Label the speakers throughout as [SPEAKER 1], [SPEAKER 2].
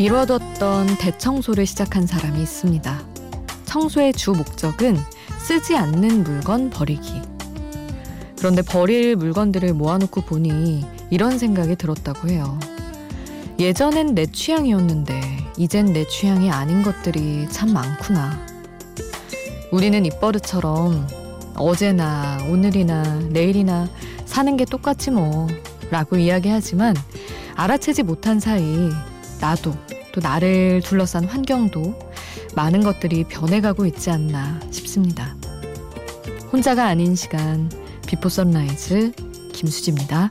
[SPEAKER 1] 미뤄뒀던 대청소를 시작한 사람이 있습니다. 청소의 주 목적은 쓰지 않는 물건 버리기. 그런데 버릴 물건들을 모아놓고 보니 이런 생각이 들었다고 해요. 예전엔 내 취향이었는데 이젠 내 취향이 아닌 것들이 참 많구나. 우리는 입버릇처럼 어제나 오늘이나 내일이나 사는 게 똑같지 뭐 라고 이야기하지만 알아채지 못한 사이 나도 또 나를 둘러싼 환경도 많은 것들이 변해가고 있지 않나 싶습니다. 혼자가 아닌 시간 Before Sunrise 김수지입니다.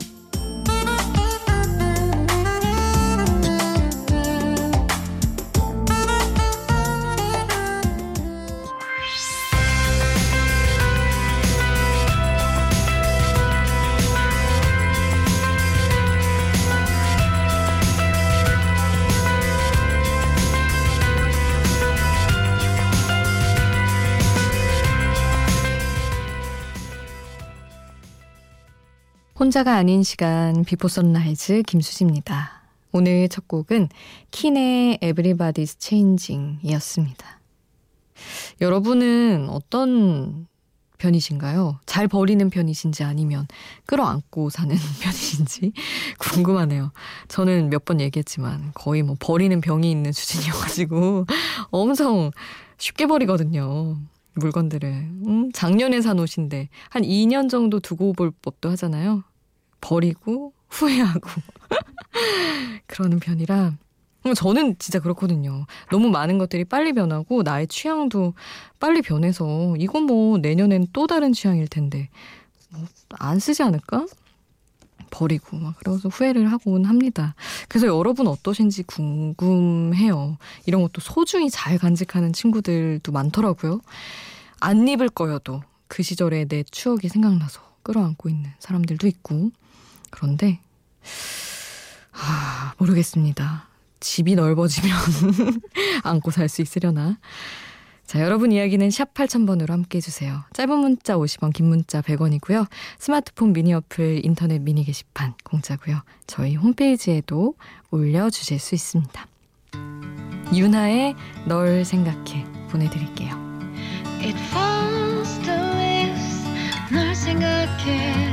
[SPEAKER 1] 혼자가 아닌 시간 Before Sunrise 김수지입니다. 오늘 첫 곡은 Keane의 Everybody's Changing이었습니다. 여러분은 어떤 편이신가요? 잘 버리는 편이신지 아니면 끌어안고 사는 편이신지 궁금하네요. 저는 몇 번 얘기했지만 거의 뭐 버리는 병이 있는 수준이어가지고 엄청 쉽게 버리거든요. 물건들을. 음, 작년에 산 옷인데 한 2년 정도 두고 볼 법도 하잖아요. 버리고 후회하고 그러는 편이라 어, 저는 진짜 그렇거든요. 너무 많은 것들이 빨리 변하고 나의 취향도 빨리 변해서 이건 뭐 내년엔 또 다른 취향일 텐데 뭐 안 쓰지 않을까? 버리고 막 그래서 후회를 하곤 합니다. 그래서 여러분 어떠신지 궁금해요. 이런 것도 소중히 잘 간직하는 친구들도 많더라고요. 안 입을 거여도 그 시절의 내 추억이 생각나서 끌어안고 있는 사람들도 있고 그런데 아, 모르겠습니다. 집이 넓어지면 안고 살 수 있으려나? 자, 여러분 이야기는 샵 8000번으로 함께 해주세요. 짧은 문자 50원, 긴 문자 100원이고요. 스마트폰 미니 어플, 인터넷 미니 게시판 공짜고요. 저희 홈페이지에도 올려주실 수 있습니다. 유나의 널 생각해 보내드릴게요. 널 생각해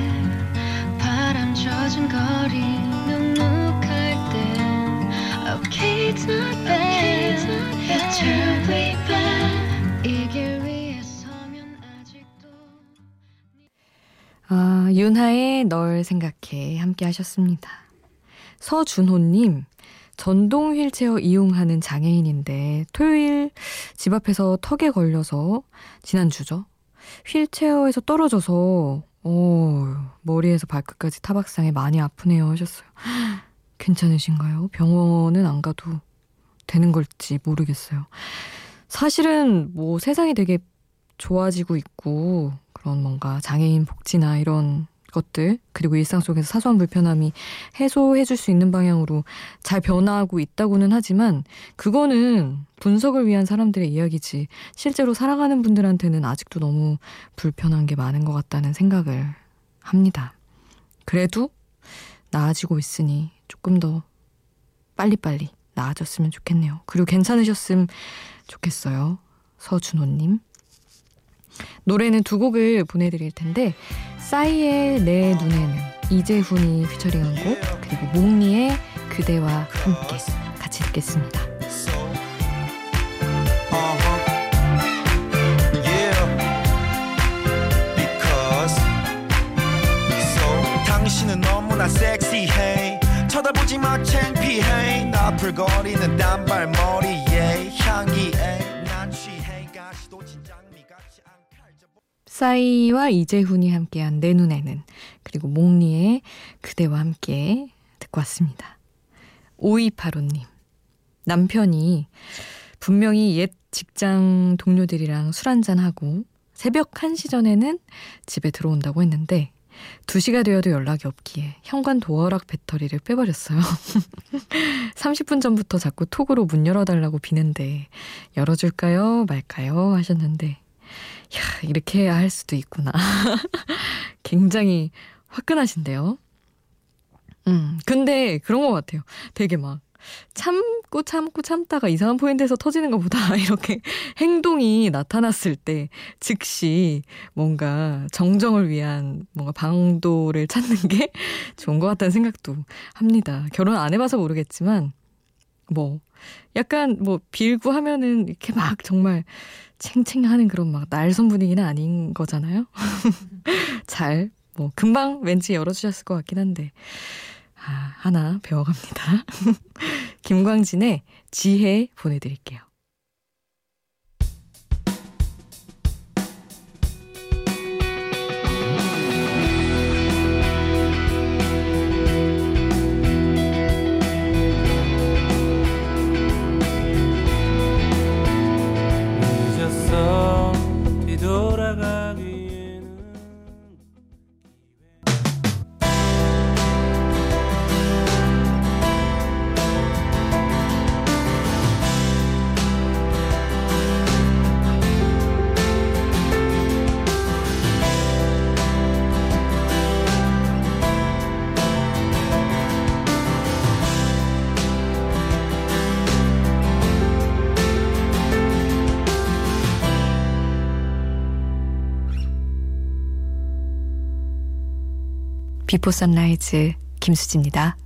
[SPEAKER 1] 아 윤하의 널 생각해 함께 하셨습니다. 서준호님 전동 휠체어 이용하는 장애인인데 토요일 집 앞에서 턱에 걸려서 지난주죠. 휠체어에서 떨어져서 어, 머리에서 발끝까지 타박상에 많이 아프네요 하셨어요. 괜찮으신가요? 병원은 안 가도 되는 걸지 모르겠어요. 사실은 뭐 세상이 되게 좋아지고 있고 그런 뭔가 장애인 복지나 이런 것들 그리고 일상 속에서 사소한 불편함이 해소해 줄 수 있는 방향으로 잘 변화하고 있다고는 하지만 그거는 분석을 위한 사람들의 이야기지 실제로 살아가는 분들한테는 아직도 너무 불편한 게 많은 것 같다는 생각을 합니다. 그래도 나아지고 있으니 조금 더 빨리빨리 나아졌으면 좋겠네요. 그리고 괜찮으셨으면 좋겠어요. 서준호님. 노래는 두 곡을 보내드릴 텐데 싸이의 내 눈에는 이재훈이 피처링한 곡 그리고 몽니의 그대와 함께 같이 듣겠습니다. 단발머리에 향기에 싸이와 이재훈이 함께한 내 눈에는 그리고 몽리의 그대와 함께 듣고 왔습니다. 5285님 남편이 분명히 옛 직장 동료들이랑 술 한잔하고 새벽 1시 전에는 집에 들어온다고 했는데 2시가 되어도 연락이 없기에 현관 도어락 배터리를 빼버렸어요. 30분 전부터 자꾸 톡으로 문 열어달라고 비는데 열어줄까요? 말까요? 하셨는데 야, 이렇게 해야 할 수도 있구나. 굉장히 화끈하신데요. 음, 근데 그런 것 같아요. 되게 막 참고 참고 참다가 이상한 포인트에서 터지는 것보다 이렇게 행동이 나타났을 때 즉시 뭔가 정정을 위한 뭔가 방도를 찾는 게 좋은 것 같다는 생각도 합니다. 결혼 안 해봐서 모르겠지만 뭐 약간 뭐 빌고 하면은 이렇게 막 정말 챙챙하는 그런 막 날선 분위기는 아닌 거잖아요. 잘, 뭐, 금방 왠지 열어주셨을 것 같긴 한데. 아, 하나 배워갑니다. 김광진의 지혜 보내드릴게요. Before Sunrise 김수지입니다.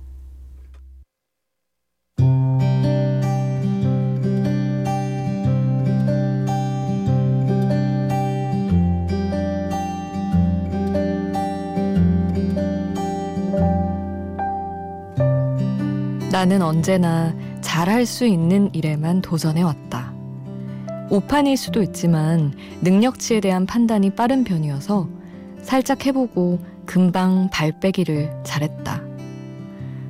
[SPEAKER 1] 나는 언제나 잘할 수 있는 일에만 도전해 왔다. 오판일 수도 있지만 능력치에 대한 판단이 빠른 편이어서 살짝 해보고 금방 발 빼기를 잘했다.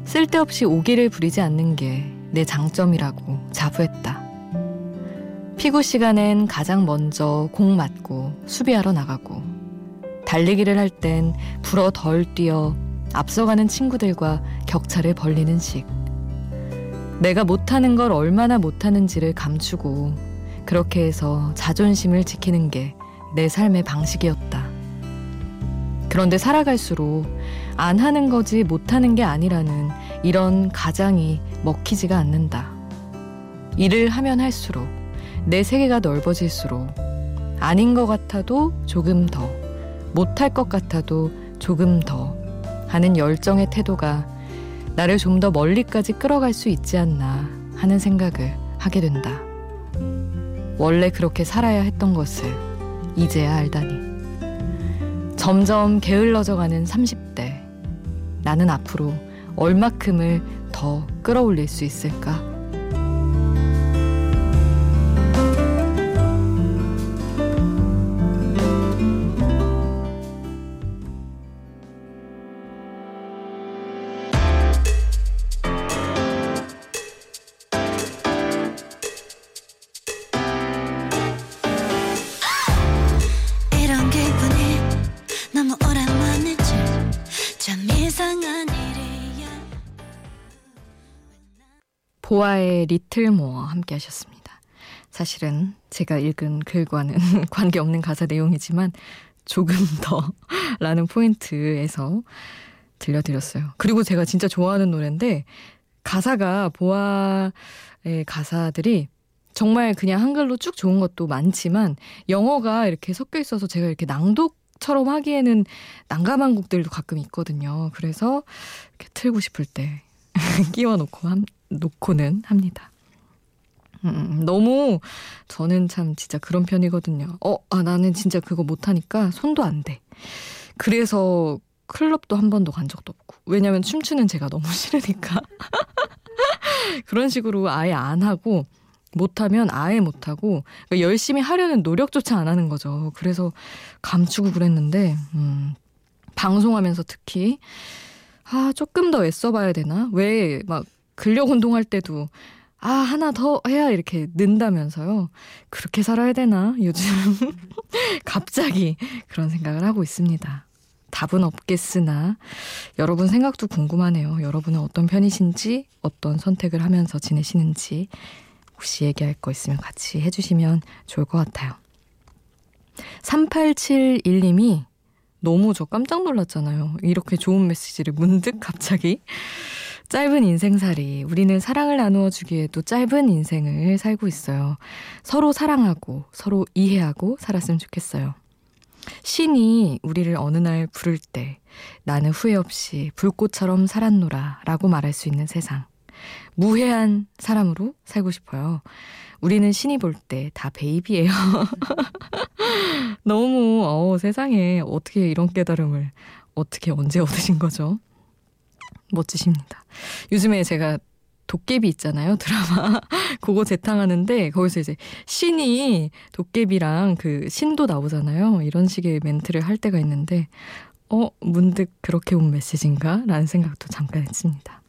[SPEAKER 1] 쓸데없이 오기를 부리지 않는 게 내 장점이라고 자부했다. 피구 시간엔 가장 먼저 공 맞고 수비하러 나가고 달리기를 할 땐 불어 덜 뛰어 앞서가는 친구들과 격차를 벌리는 식. 내가 못하는 걸 얼마나 못하는지를 감추고 그렇게 해서 자존심을 지키는 게 내 삶의 방식이었다. 그런데 살아갈수록 안 하는 거지 못하는 게 아니라는 이런 가장이 먹히지가 않는다. 일을 하면 할수록 내 세계가 넓어질수록 아닌 것 같아도 조금 더, 못할 것 같아도 조금 더 하는 열정의 태도가 나를 좀 더 멀리까지 끌어갈 수 있지 않나 하는 생각을 하게 된다. 원래 그렇게 살아야 했던 것을 이제야 알다니. 점점 게을러져 가는 30대. 나는 앞으로 얼마큼을 더 끌어올릴 수 있을까? 보아의 리틀 모어 함께 하셨습니다. 사실은 제가 읽은 글과는 관계없는 가사 내용이지만 조금 더 라는 포인트에서 들려드렸어요. 그리고 제가 진짜 좋아하는 노래인데 가사가 보아의 가사들이 정말 그냥 한글로 쭉 좋은 것도 많지만 영어가 이렇게 섞여 있어서 제가 이렇게 낭독처럼 하기에는 난감한 곡들도 가끔 있거든요. 그래서 이렇게 틀고 싶을 때 끼워 놓고 함, 놓고는 합니다. 음, 너무 저는 참 진짜 그런 편이거든요. 어, 아, 나는 진짜 그거 못하니까 손도 안 돼. 그래서 클럽도 한 번도 간 적도 없고. 왜냐면 춤추는 제가 너무 싫으니까. 그런 식으로 아예 안 하고, 못하면 아예 못하고, 그러니까 열심히 하려는 노력조차 안 하는 거죠. 그래서 감추고 그랬는데, 음, 방송하면서 특히, 아, 조금 더 애써봐야 되나? 왜 막 근력 운동할 때도 아, 하나 더 해야 이렇게 는다면서요. 그렇게 살아야 되나? 요즘 갑자기 그런 생각을 하고 있습니다. 답은 없겠으나 여러분 생각도 궁금하네요. 여러분은 어떤 편이신지, 어떤 선택을 하면서 지내시는지 혹시 얘기할 거 있으면 같이 해주시면 좋을 것 같아요. 3871님이 너무 저 깜짝 놀랐잖아요. 이렇게 좋은 메시지를 문득 갑자기 짧은 인생살이 우리는 사랑을 나누어 주기에도 짧은 인생을 살고 있어요. 서로 사랑하고 서로 이해하고 살았으면 좋겠어요. 신이 우리를 어느 날 부를 때 나는 후회 없이 불꽃처럼 살았노라 라고 말할 수 있는 세상. 무해한 사람으로 살고 싶어요. 우리는 신이 볼 때 다 베이비예요. 너무 어 세상에 어떻게 이런 깨달음을 어떻게 언제 얻으신 거죠? 멋지십니다. 요즘에 제가 도깨비 있잖아요 드라마 그거 재탕하는데 거기서 이제 신이 도깨비랑 그 신도 나오잖아요 이런 식의 멘트를 할 때가 있는데 어 문득 그렇게 온 메시지인가 라는 생각도 잠깐 했습니다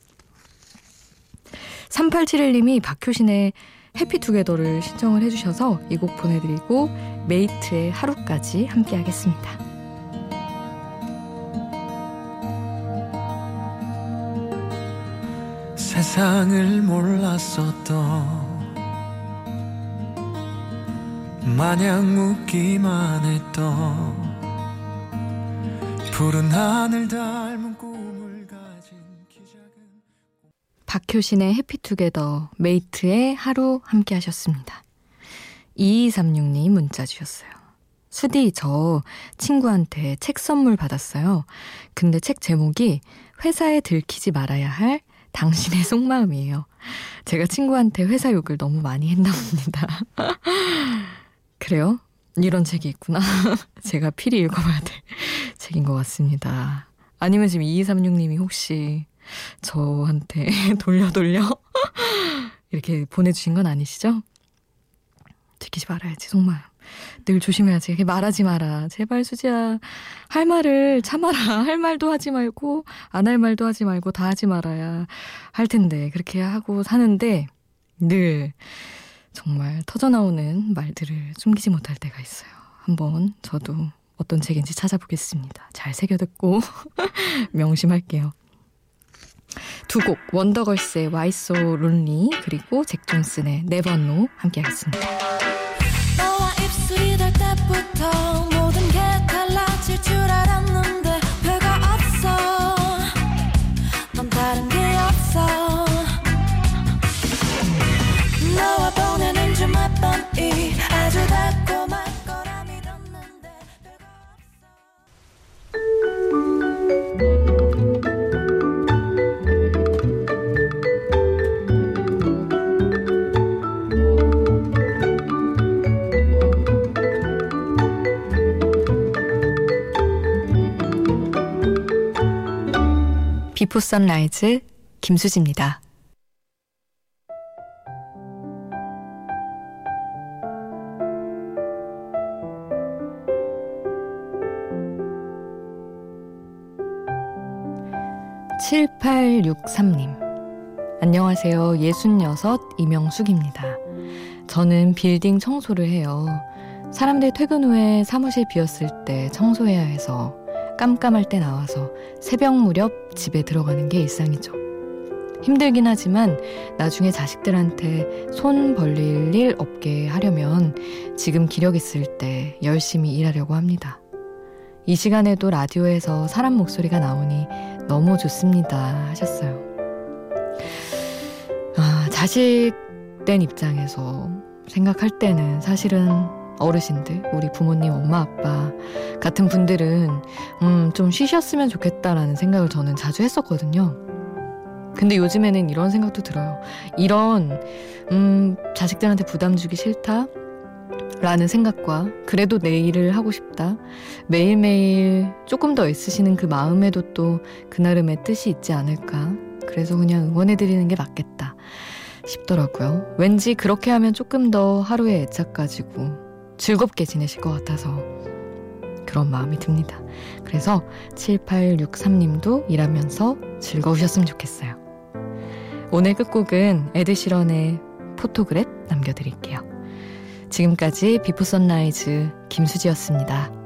[SPEAKER 1] 3871님이 박효신의 해피투게더를 신청을 해주셔서 이 곡 보내드리고 메이트의 하루까지 함께 하겠습니다.
[SPEAKER 2] 세상을 몰랐었던 마냥 웃기만 했던 푸른 하늘 닮은 꿈을 가진
[SPEAKER 1] 박효신의 해피투게더, 메이트의 하루 함께 하셨습니다. 2236님 문자 주셨어요. 수디, 저 친구한테 책 선물 받았어요. 근데 책 제목이 회사에 들키지 말아야 할 당신의 속마음이에요. 제가 친구한테 회사 욕을 너무 많이 했나 봅니다. 그래요? 이런 책이 있구나. 제가 필히 읽어봐야 될 책인 것 같습니다. 아니면 지금 2236님이 혹시 저한테 돌려 돌려 이렇게 보내주신 건 아니시죠? 지키지 말아야지 정말 늘 조심해야지 말하지 마라. 제발 수지야 할 말을 참아라. 할 말도 하지 말고 안 할 말도 하지 말고 다 하지 말아야 할 텐데. 그렇게 하고 사는데 늘 정말 터져나오는 말들을 숨기지 못할 때가 있어요. 한번 저도 어떤 책인지 찾아보겠습니다. 잘 새겨듣고 명심할게요. 두 곡 원더걸스의 Why So Lonely 그리고 잭 존슨의 Never Know 함께 하겠습니다. told Before Sunrise 김수지입니다. (7863님) 안녕하세요. 예순여섯 이명숙입니다. 저는 빌딩 청소를 해요. 사람들 퇴근 후에 사무실 비었을 때 청소해야 해서 깜깜할 때 나와서 새벽 무렵 집에 들어가는 게 일상이죠. 힘들긴 하지만 나중에 자식들한테 손 벌릴 일 없게 하려면 지금 기력 있을 때 열심히 일하려고 합니다. 이 시간에도 라디오에서 사람 목소리가 나오니 너무 좋습니다. 하셨어요. 아, 자식 된 입장에서 생각할 때는 사실은 어르신들, 우리 부모님, 엄마, 아빠 같은 분들은 음, 좀 쉬셨으면 좋겠다라는 생각을 저는 자주 했었거든요. 근데 요즘에는 이런 생각도 들어요. 이런 음, 자식들한테 부담 주기 싫다. 라는 생각과 그래도 내 일을 하고 싶다. 매일매일 조금 더 애쓰시는 그 마음에도 또 그 나름의 뜻이 있지 않을까. 그래서 그냥 응원해드리는 게 맞겠다 싶더라고요. 왠지 그렇게 하면 조금 더 하루에 애착 가지고 즐겁게 지내실 것 같아서 그런 마음이 듭니다. 그래서 7863님도 일하면서 즐거우셨으면 좋겠어요. 오늘 끝곡은 에드시런의 Photograph 남겨드릴게요. 지금까지 비포 선라이즈 김수지였습니다.